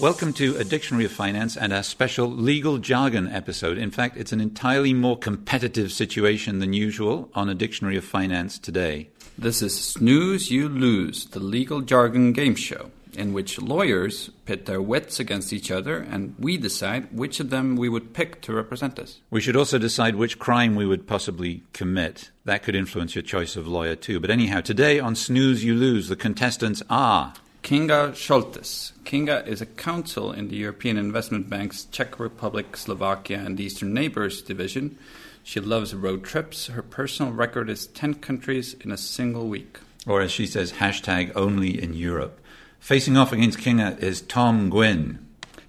Welcome to A Dictionary of Finance and our special legal jargon episode. In fact, it's an entirely more competitive situation than usual on A Dictionary of Finance today. This is Snooze You Lose, the legal jargon game show, in which lawyers pit their wits against each other and we decide which of them we would pick to represent us. We should also decide which crime we would possibly commit. That could influence your choice of lawyer too. But anyhow, today on Snooze You Lose, the contestants are Kinga Soltész. Kinga is a counsel in the European Investment Bank's Czech Republic, Slovakia, and Eastern Neighbors division. She loves road trips. Her personal record is 10 countries in a single week. or as she says, hashtag only in Europe. Facing off against Kinga is Tom Nguyen.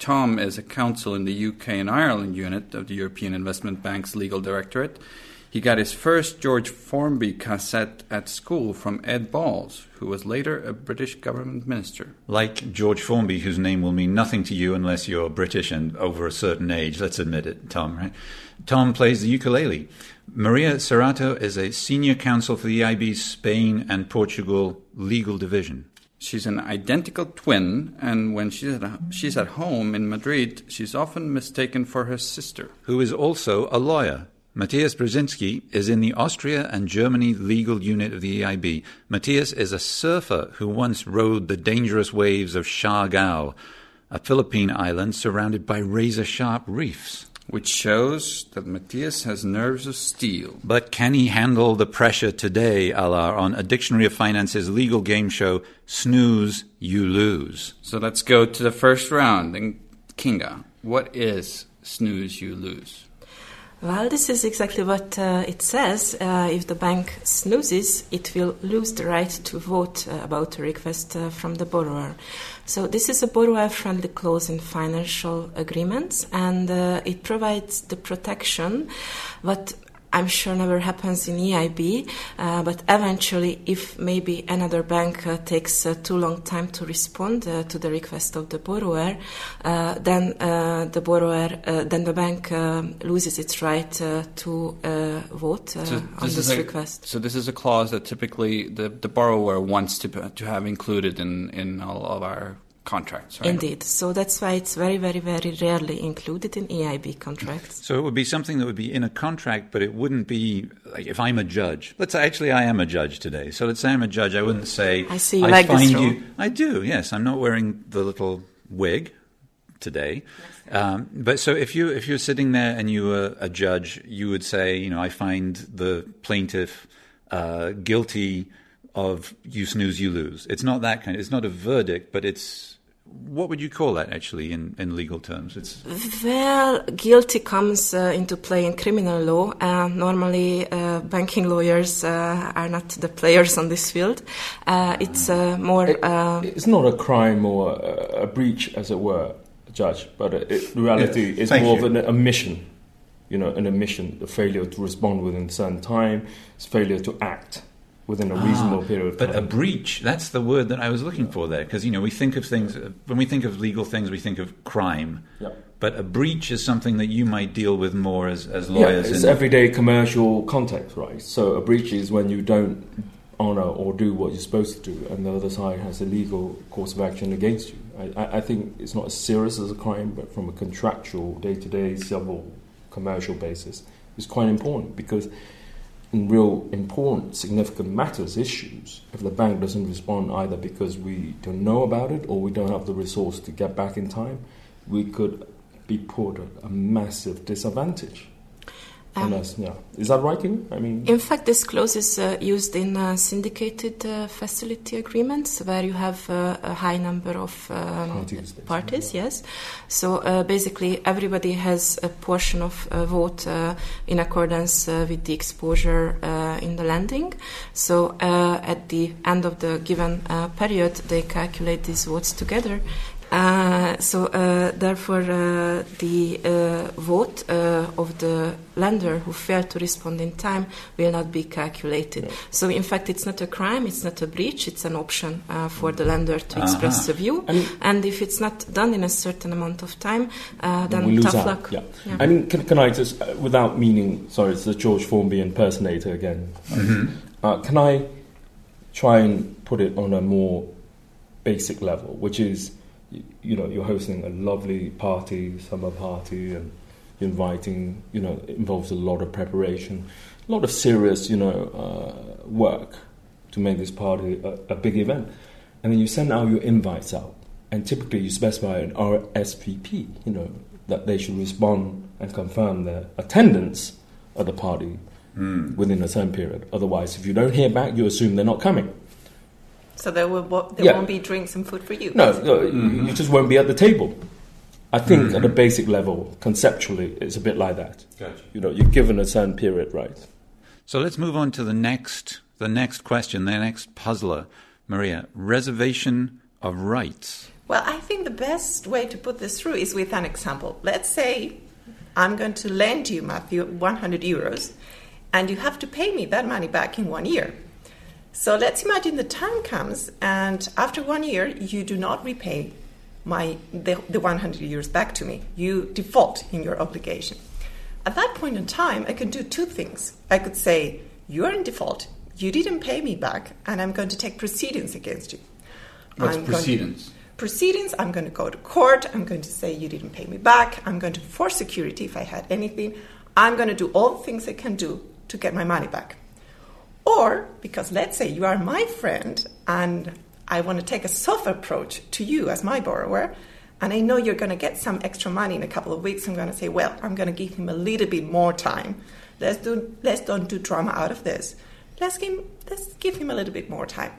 Tom is a counsel in the UK and Ireland unit of the European Investment Bank's legal directorate. He got his first George Formby cassette at school from Ed Balls, who was later a British government minister. Like George Formby, whose name will mean nothing to you unless you're British and over a certain age. Let's admit it, Tom, right? Tom plays the ukulele. Maria Cerrato is a senior counsel for the EIB's Spain and Portugal legal division. She's an identical twin, and when she's at, she's at home in Madrid, she's often mistaken for her sister. who is also a lawyer. Matthias Brzezinski is in the Austria and Germany legal unit of the EIB. Matthias is a surfer who once rode the dangerous waves of Siargao, a Philippine island surrounded by razor sharp reefs. Which shows that Matthias has nerves of steel. But can he handle the pressure today, Allar, on a Dictionary of Finance's legal game show, Snooze, You Lose? So let's go to the first round. And Kinga, what is snooze you lose? Well, this is exactly what uh, it says. Uh, if the bank snoozes, it will lose the right to vote uh, about a request uh, from the borrower. So, this is a borrower friendly clause in financial agreements and uh, it provides the protection what I'm sure never happens in EIB, uh, but eventually, if maybe another bank uh, takes uh, too long time to respond uh, to the request of the borrower, uh, then uh, the borrower, uh, then the bank uh, loses its right uh, to uh, vote uh, on this a, request. So this is a clause that typically the, the borrower wants to to have included in, in all of our contracts, right? Indeed. So that's why it's very, very, very rarely included in EIB contracts. So it would be something that would be in a contract, but it wouldn't be like if I'm a judge. Let's say, actually, I am a judge today. So let's say I'm a judge. I wouldn't say, I see you like this find role." you. I do, yes. I'm not wearing the little wig today. Um, but so if you if you're sitting there and you were a judge, you would say, you know, I find the plaintiff uh, guilty of you snooze, you lose. It's not that kind. It's not a verdict, but it's what would you call that actually in, in legal terms? It's Well, guilty comes uh, into play in criminal law. Uh, normally, uh, banking lawyers uh, are not the players on this field. Uh, it's uh, more. It- Uh, it's not a crime or a, a breach, as it were, Judge, but it, it, in reality, Yeah, it's more you. of an omission. You know, an omission, a failure to respond within a certain time, it's failure to act within a reasonable ah, period of time. But a breach, that's the word that I was looking for there. Because, you know, we think of things, when we think of legal things, we think of crime. Yeah. But a breach is something that you might deal with more as, as lawyers. Yeah, lawyers. it's in- everyday commercial context, right? So a breach is when you don't honor or do what you're supposed to do, and the other side has a legal course of action against you. I, I, I think it's not as serious as a crime, but from a contractual, day-to-day, civil, commercial basis, it's quite important because in real important, significant matters, issues, if the bank doesn't respond either because we don't know about it or we don't have the resource to get back in time, we could be put at a massive disadvantage. Um, Unless, yeah. Is that right, Kim? I mean, in fact, this clause is uh, used in uh, syndicated uh, facility agreements where you have uh, a high number of um, Parties, yes. So uh, basically, everybody has a portion of a vote uh, in accordance uh, with the exposure uh, in the lending. So uh, at the end of the given uh, period, they calculate these votes together. Uh, so uh, therefore, uh, the uh, vote uh, of the lender who failed to respond in time will not be calculated. Yeah. So in fact, it's not a crime, it's not a breach, it's an option uh, for the lender to express Uh-huh. a view. And- And if it's not done in a certain amount of time, uh, then we lose tough out. luck. Yeah. Yeah. I mean, can, can I just, uh, without meaning, sorry, it's the George Formby impersonator again. Mhm. Uh, can I try and put it on a more basic level, which is you, you know you're hosting a lovely party, summer party, and you're inviting. You know, it involves a lot of preparation, a lot of serious you know uh, work to make this party a, a big event, and then you send out your invites out, and typically you specify an RSVP. You know that they should respond and confirm their attendance at the party Hmm. within a time period. Otherwise, if you don't hear back, you assume they're not coming. So there will there yeah. won't be drinks and food for you. No, no you just won't be at the table. I think mm. at a basic level, conceptually, it's a bit like that. Gotcha. You know, you're given a certain period, right? So let's move on to the next the next question, the next puzzler, Maria. Reservation of rights. Well, I think the best way to put this through is with an example. Let's say I'm going to lend you, Matthew, 100 euros, and you have to pay me that money back in one year. So let's imagine the time comes, and after one year, you do not repay my the, the 100 years back to me. You default in your obligation. At that point in time, I can do two things. I could say, You are in default, you didn't pay me back, and I'm going to take proceedings against you. What's I'm proceedings? proceedings. I'm going to go to court. I'm going to say you didn't pay me back. I'm going to force security if I had anything. I'm going to do all the things I can do to get my money back. Or, because let's say you are my friend and I want to take a soft approach to you as my borrower, and I know you're going to get some extra money in a couple of weeks, I'm going to say, well, I'm going to give him a little bit more time. Let's, do, let's don't do drama out of this. Let's give, let's give him a little bit more time.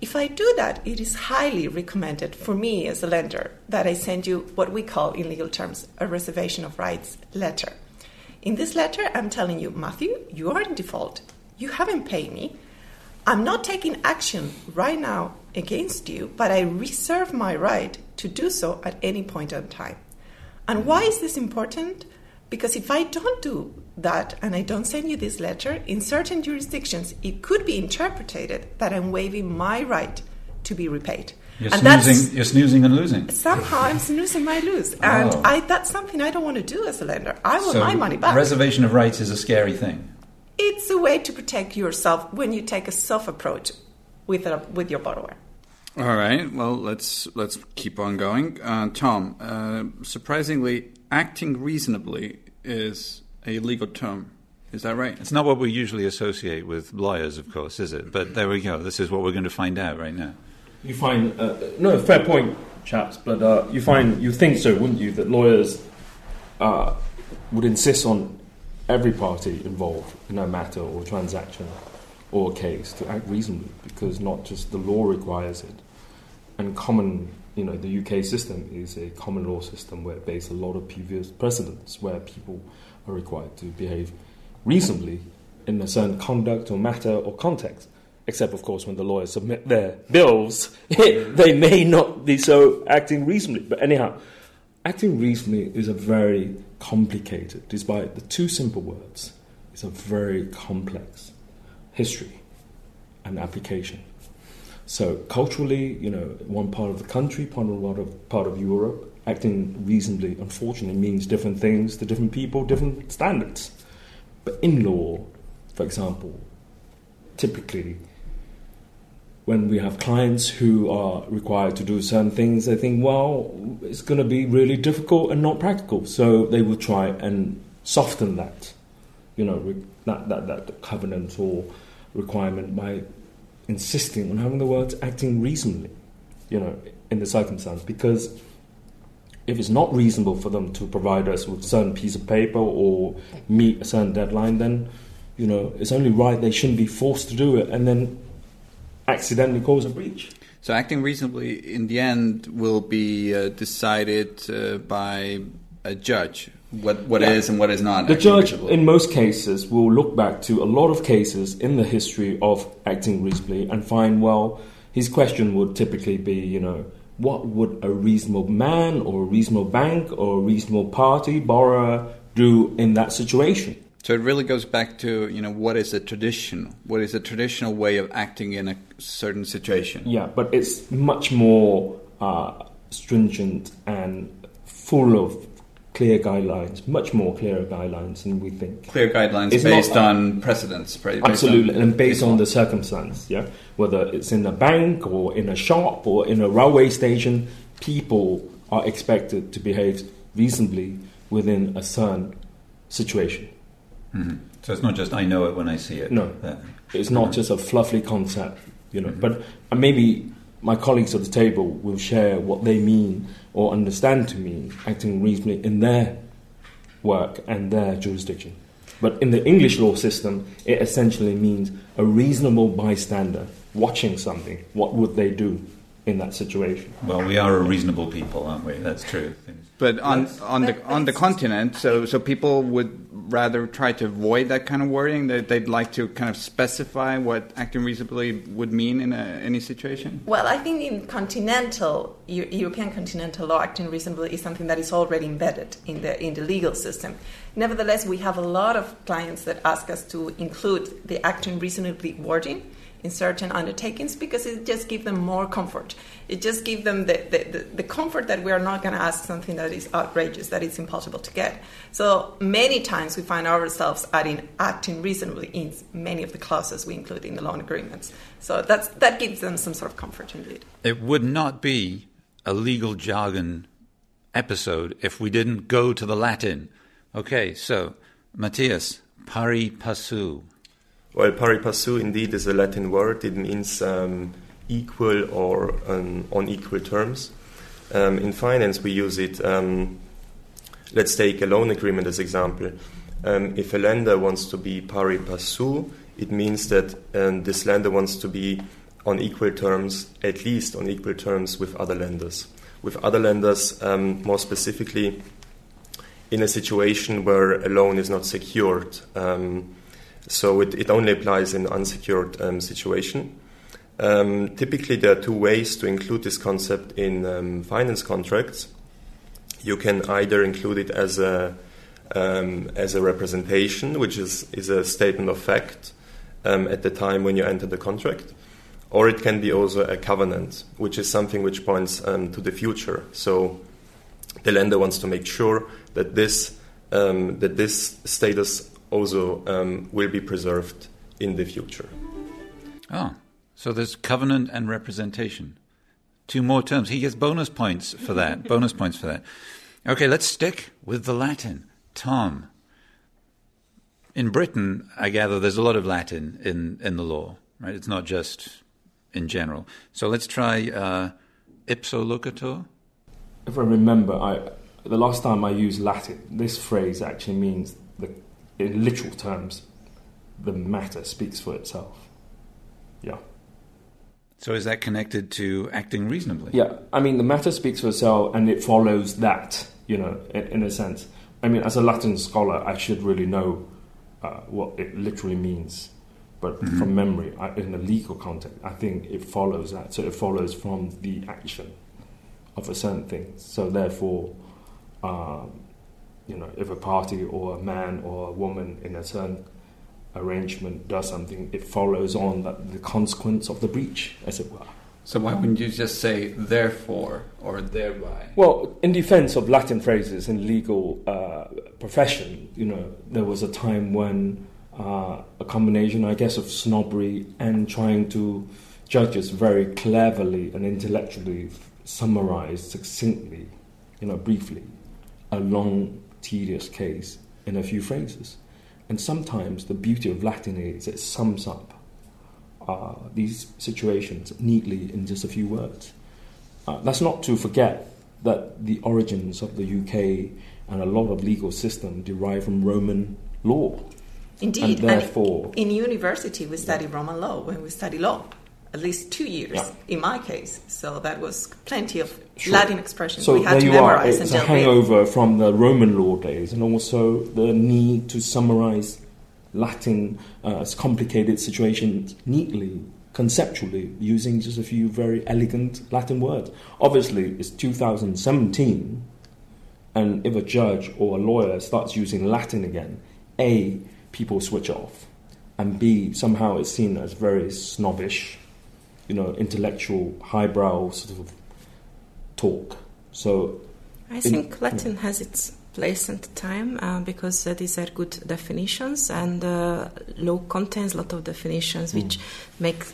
If I do that, it is highly recommended for me as a lender that I send you what we call in legal terms a reservation of rights letter. In this letter, I'm telling you, Matthew, you are in default. You haven't paid me. I'm not taking action right now against you, but I reserve my right to do so at any point in time. And why is this important? Because if I don't do that and I don't send you this letter, in certain jurisdictions, it could be interpreted that I'm waiving my right to be repaid. You're and that's snoozing you're snoozing and losing. somehow I'm snoozing my lose. And Oh. I, that's something I don't want to do as a lender. I want So my money back. reservation of rights is a scary thing. It's a way to protect yourself when you take a soft approach with, a, with your borrower. All right. Well, let's let's keep on going. Uh, Tom, uh, surprisingly, acting reasonably is a legal term. Is that right? It's not what we usually associate with lawyers, of course, is it? But there we go. This is what we're going to find out right now. You find uh, no fair point, chaps, but uh, you find you think so, wouldn't you, that lawyers uh, would insist on every party involved in a matter or transaction or case to act reasonably because not just the law requires it, and common. You know, the UK system is a common law system where it based a lot of previous precedents where people are required to behave reasonably in a certain conduct or matter or context. Except, of course, when the lawyers submit their bills, they may not be so acting reasonably. But anyhow, acting reasonably is a very complicated, despite the two simple words, it's a very complex history and application. So culturally, you know, one part of the country, part of a lot of part of Europe, acting reasonably, unfortunately, means different things to different people, different standards. But in law, for example, typically, when we have clients who are required to do certain things, they think, well, it's going to be really difficult and not practical. So they will try and soften that, you know, that, that, that covenant or requirement by insisting on having the words acting reasonably, you know, in the circumstance. Because if it's not reasonable for them to provide us with a certain piece of paper or meet a certain deadline, then, you know, it's only right they shouldn't be forced to do it and then accidentally cause a breach. So, acting reasonably in the end will be uh, decided uh, by a judge. What what Yeah. is and what is not. The judge, in most cases, will look back to a lot of cases in the history of acting reasonably and find, well, his question would typically be, you know, what would a reasonable man or a reasonable bank or a reasonable party, borrower, do in that situation? So it really goes back to you know what is a tradition? What is a traditional way of acting in a certain situation? Yeah, but it's much more uh, stringent and full of clear guidelines, much more clearer guidelines than we think. Clear guidelines It's based not- on precedents. Based Absolutely, on and based on the circumstance, yeah. Whether it's in a bank or in a shop or in a railway station, people are expected to behave reasonably within a certain situation. Mhm. So it's not just I know it when I see it. No. That- It's not just a fluffy concept, you know. But uh, maybe my colleagues at the table will share what they mean or understand to mean acting reasonably in their work and their jurisdiction. But in the English law system, it essentially means a reasonable bystander watching something. What would they do in that situation? well, we are a reasonable people, aren't we? That's true. But on on the on the continent, so so people would rather try to avoid that kind of wording. That they'd like to kind of specify what acting reasonably would mean in a, any situation. Well, I think in continental European continental law, acting reasonably is something that is already embedded in the in the legal system. Nevertheless, we have a lot of clients that ask us to include the acting reasonably wording in certain undertakings because it just gives them more comfort. It just gives them the, the, the, the comfort that we are not going to ask something that is outrageous, that it's impossible to get. So many times we find ourselves adding acting reasonably in many of the clauses we include in the loan agreements. So that's, that gives them some sort of comfort indeed. It would not be a legal jargon episode if we didn't go to the Latin. Okay, so Matthias, pari passu. Well, pari passu indeed is a Latin word. It means um, equal or um, on equal terms. Um, in finance, we use it. Um, let's take a loan agreement as example. Um, if a lender wants to be pari passu, it means that um, this lender wants to be on equal terms, at least on equal terms with other lenders. With other lenders, more specifically, in a situation where a loan is not secured. Um, so it, it only applies in unsecured um, situation. Um, typically, there are two ways to include this concept in um, finance contracts. You can either include it as a um, as a representation, which is is a statement of fact um, at the time when you enter the contract, or it can be also a covenant, which is something which points um, to the future. So the lender wants to make sure that this um, that this status also um, will be preserved in the future. Oh, so there's covenant and representation. Two more terms. He gets bonus points for that. bonus points for that. Okay, let's stick with the Latin. Tom. In Britain, I gather there's a lot of Latin in, in the law, right? It's not just in general. So let's try uh, ipsa loquitur. If I remember, I, the last time I used Latin, this phrase actually means, the, in literal terms, the matter speaks for itself. Yeah. So is that connected to acting reasonably? Yeah, I mean, the matter speaks for itself and it follows that, you know, in, in a sense. I mean, as a Latin scholar, I should really know uh, what it literally means. But from memory, I, in a legal context, I think it follows that. So it follows from the action of a certain thing. So therefore, um, you know, if a party or a man or a woman in a certain arrangement does something, it follows on that the consequence of the breach, as it were. So why wouldn't you just say therefore or thereby? Well, in defense of Latin phrases in legal uh, profession, you know, there was a time when uh, a combination, I guess, of snobbery and trying to judges very cleverly and intellectually summarize succinctly, you know, briefly, a long, tedious case in a few phrases. And sometimes the beauty of Latin is it sums up uh, these situations neatly in just a few words. Uh, that's not to forget that the origins of the UK and a lot of legal system derive from Roman law. Indeed, And therefore- in university we study Roman law when we study law, at least two years Yeah. in my case. So that was plenty of Sure. Latin expressions So we had there to you are. memorize and It's a deal with. hangover from the Roman law days, and also the need to summarize Latin uh, complicated situations neatly, conceptually, using just a few very elegant Latin words. Obviously, it's 2017, and if a judge or a lawyer starts using Latin again, a people switch off, and b somehow it's seen as very snobbish, you know, intellectual, highbrow sort of talk. So I in- think Latin has its place and time uh, because uh, these are good definitions and uh, law contains a lot of definitions which make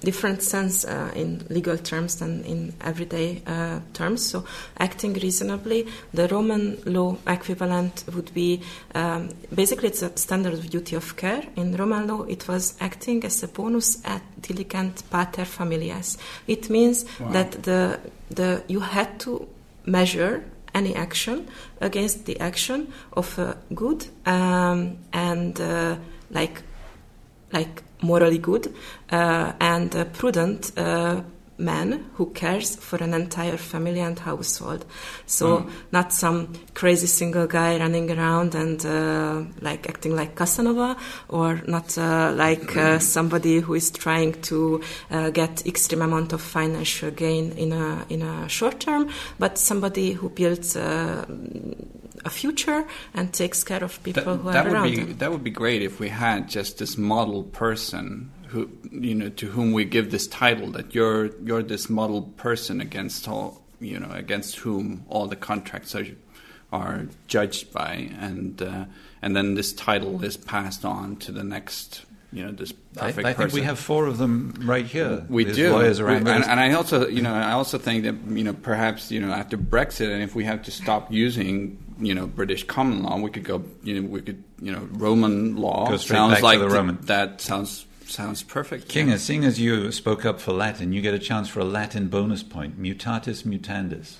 different sense uh, in legal terms than in everyday uh, terms. So, acting reasonably, the Roman law equivalent would be um, basically it's a standard of duty of care. In Roman law, it was acting as a bonus ad diligent pater familias. It means Wow. that the the you had to measure any action against the action of a good um, and uh, like like morally good uh, and a prudent uh, man who cares for an entire family and household. So not some crazy single guy running around and uh, like acting like Casanova, or not uh, like uh, somebody who is trying to uh, get extreme amount of financial gain in a in a short term, but somebody who builds. Uh, a future and takes care of people That, who are that would around be them. that would be great if we had just this model person who you know to whom we give this title that you're you're this model person against all you know against whom all the contracts are are judged by. And uh, and then this title is passed on to the next you know this I, perfect I think we have four of them right here. We There's do, lawyers We- around. and, and I also, you know, I also think that you know perhaps you know after Brexit, and if we have to stop using you know British common law, we could go, you know, we could, you know, Roman law. Sounds back to like th- that sounds sounds perfect. Kinga, seeing as you spoke up for Latin, you get a chance for a Latin bonus point. Mutatis mutandis.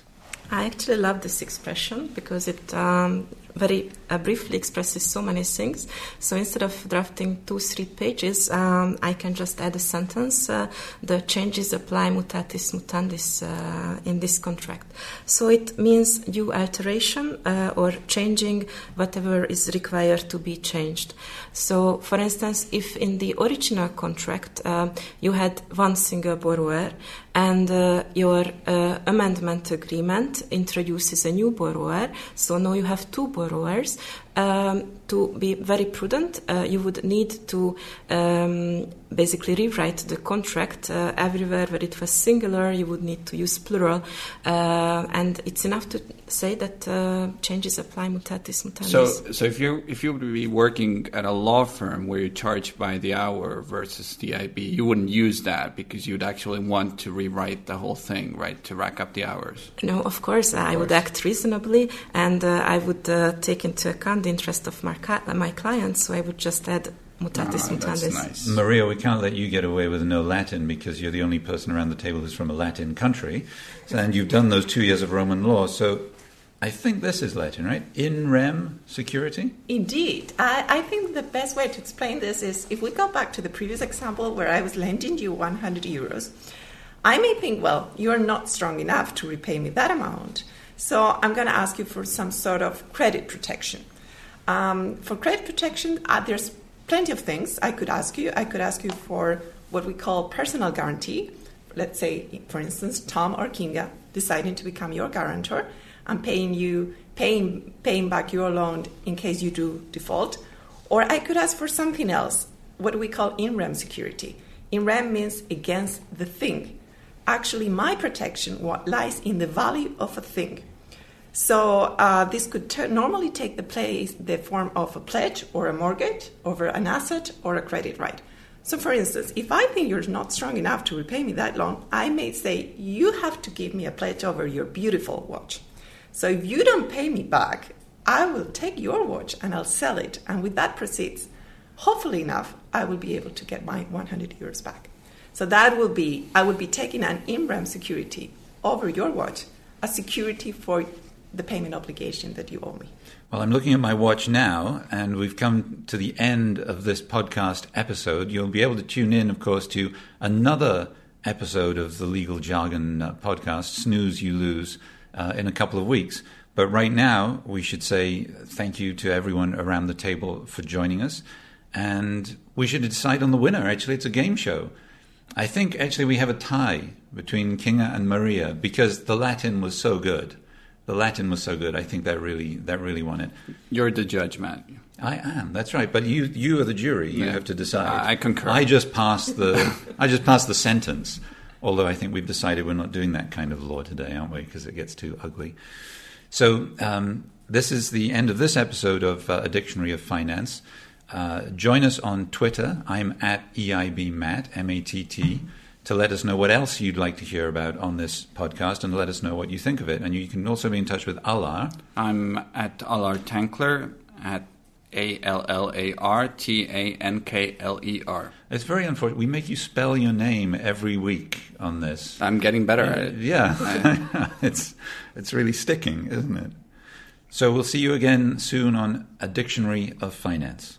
I actually love this expression because it um, very uh, briefly expresses so many things. So instead of drafting two, three pages, um, I can just add a sentence. Uh, the changes apply mutatis mutandis uh, in this contract. So it means new alteration uh, or changing whatever is required to be changed. So, for instance, if in the original contract uh, you had one single borrower and uh, your uh, amendment agreement introduces a new borrower, so now you have two borrowers dollars. Um, to be very prudent, uh, you would need to um, basically rewrite the contract uh, everywhere where it was singular. You would need to use plural, uh, and it's enough to say that uh, changes apply mutatis mutandis. So, so if you if you would be working at a law firm where you charge by the hour versus the EIB, you wouldn't use that because you'd actually want to rewrite the whole thing, right, to rack up the hours. No, of course, I would act reasonably and uh, I would uh, take into account the interest of my, ca- my clients, so I would just add mutatis Ah, mutandis. that's nice. Maria, we can't let you get away with no Latin because you're the only person around the table who's from a Latin country, and you've done those two years of Roman law. So, I think this is Latin, right? In rem security. Indeed. I, I think the best way to explain this is if we go back to the previous example where I was lending you 100 euros, I may think, well, you're not strong enough to repay me that amount. So I'm going to ask you for some sort of credit protection. Um, for credit protection, uh, there's plenty of things I could ask you. I could ask you for what we call personal guarantee. Let's say, for instance, Tom or Kinga deciding to become your guarantor. I'm paying you, paying, paying back your loan in case you do default. Or I could ask for something else, what we call in rem security. In rem means against the thing. Actually, my protection lies in the value of a thing. So uh, this could normally take the place, the form of a pledge or a mortgage over an asset or a credit right. So, for instance, if I think you're not strong enough to repay me that loan, I may say you have to give me a pledge over your beautiful watch. So, if you don't pay me back, I will take your watch and I'll sell it, and with that proceeds, hopefully enough, I will be able to get my 100 euros back. So that will be I will be taking an in rem security over your watch, a security for the payment obligation that you owe me. Well, I'm looking at my watch now, and we've come to the end of this podcast episode. You'll be able to tune in, of course, to another episode of the Legal Jargon uh, podcast, Snooze You Lose, uh, in a couple of weeks. But right now, we should say thank you to everyone around the table for joining us. And we should decide on the winner. Actually, it's a game show. I think actually we have a tie between Kinga and Maria because the Latin was so good. The Latin was so good. I think that really that really won it. You're the judge, Matt. I am. That's right. But you you are the jury. You Yeah. have to decide. I- I concur. I just passed the I just passed the sentence. Although I think we've decided we're not doing that kind of law today, aren't we? Because it gets too ugly. So um, this is the end of this episode of uh, A Dictionary of Finance. Uh, join us on Twitter. I'm at EIBMatt, M A T T, to let us know what else you'd like to hear about on this podcast and let us know what you think of it. And you can also be in touch with Allar. I'm at Allar Tankler at A L L A R T A N K L E R. It's very unfortunate. We make you spell your name every week on this. I'm getting better at it. Yeah, it's it's really sticking, isn't it? So we'll see you again soon on A Dictionary of Finance.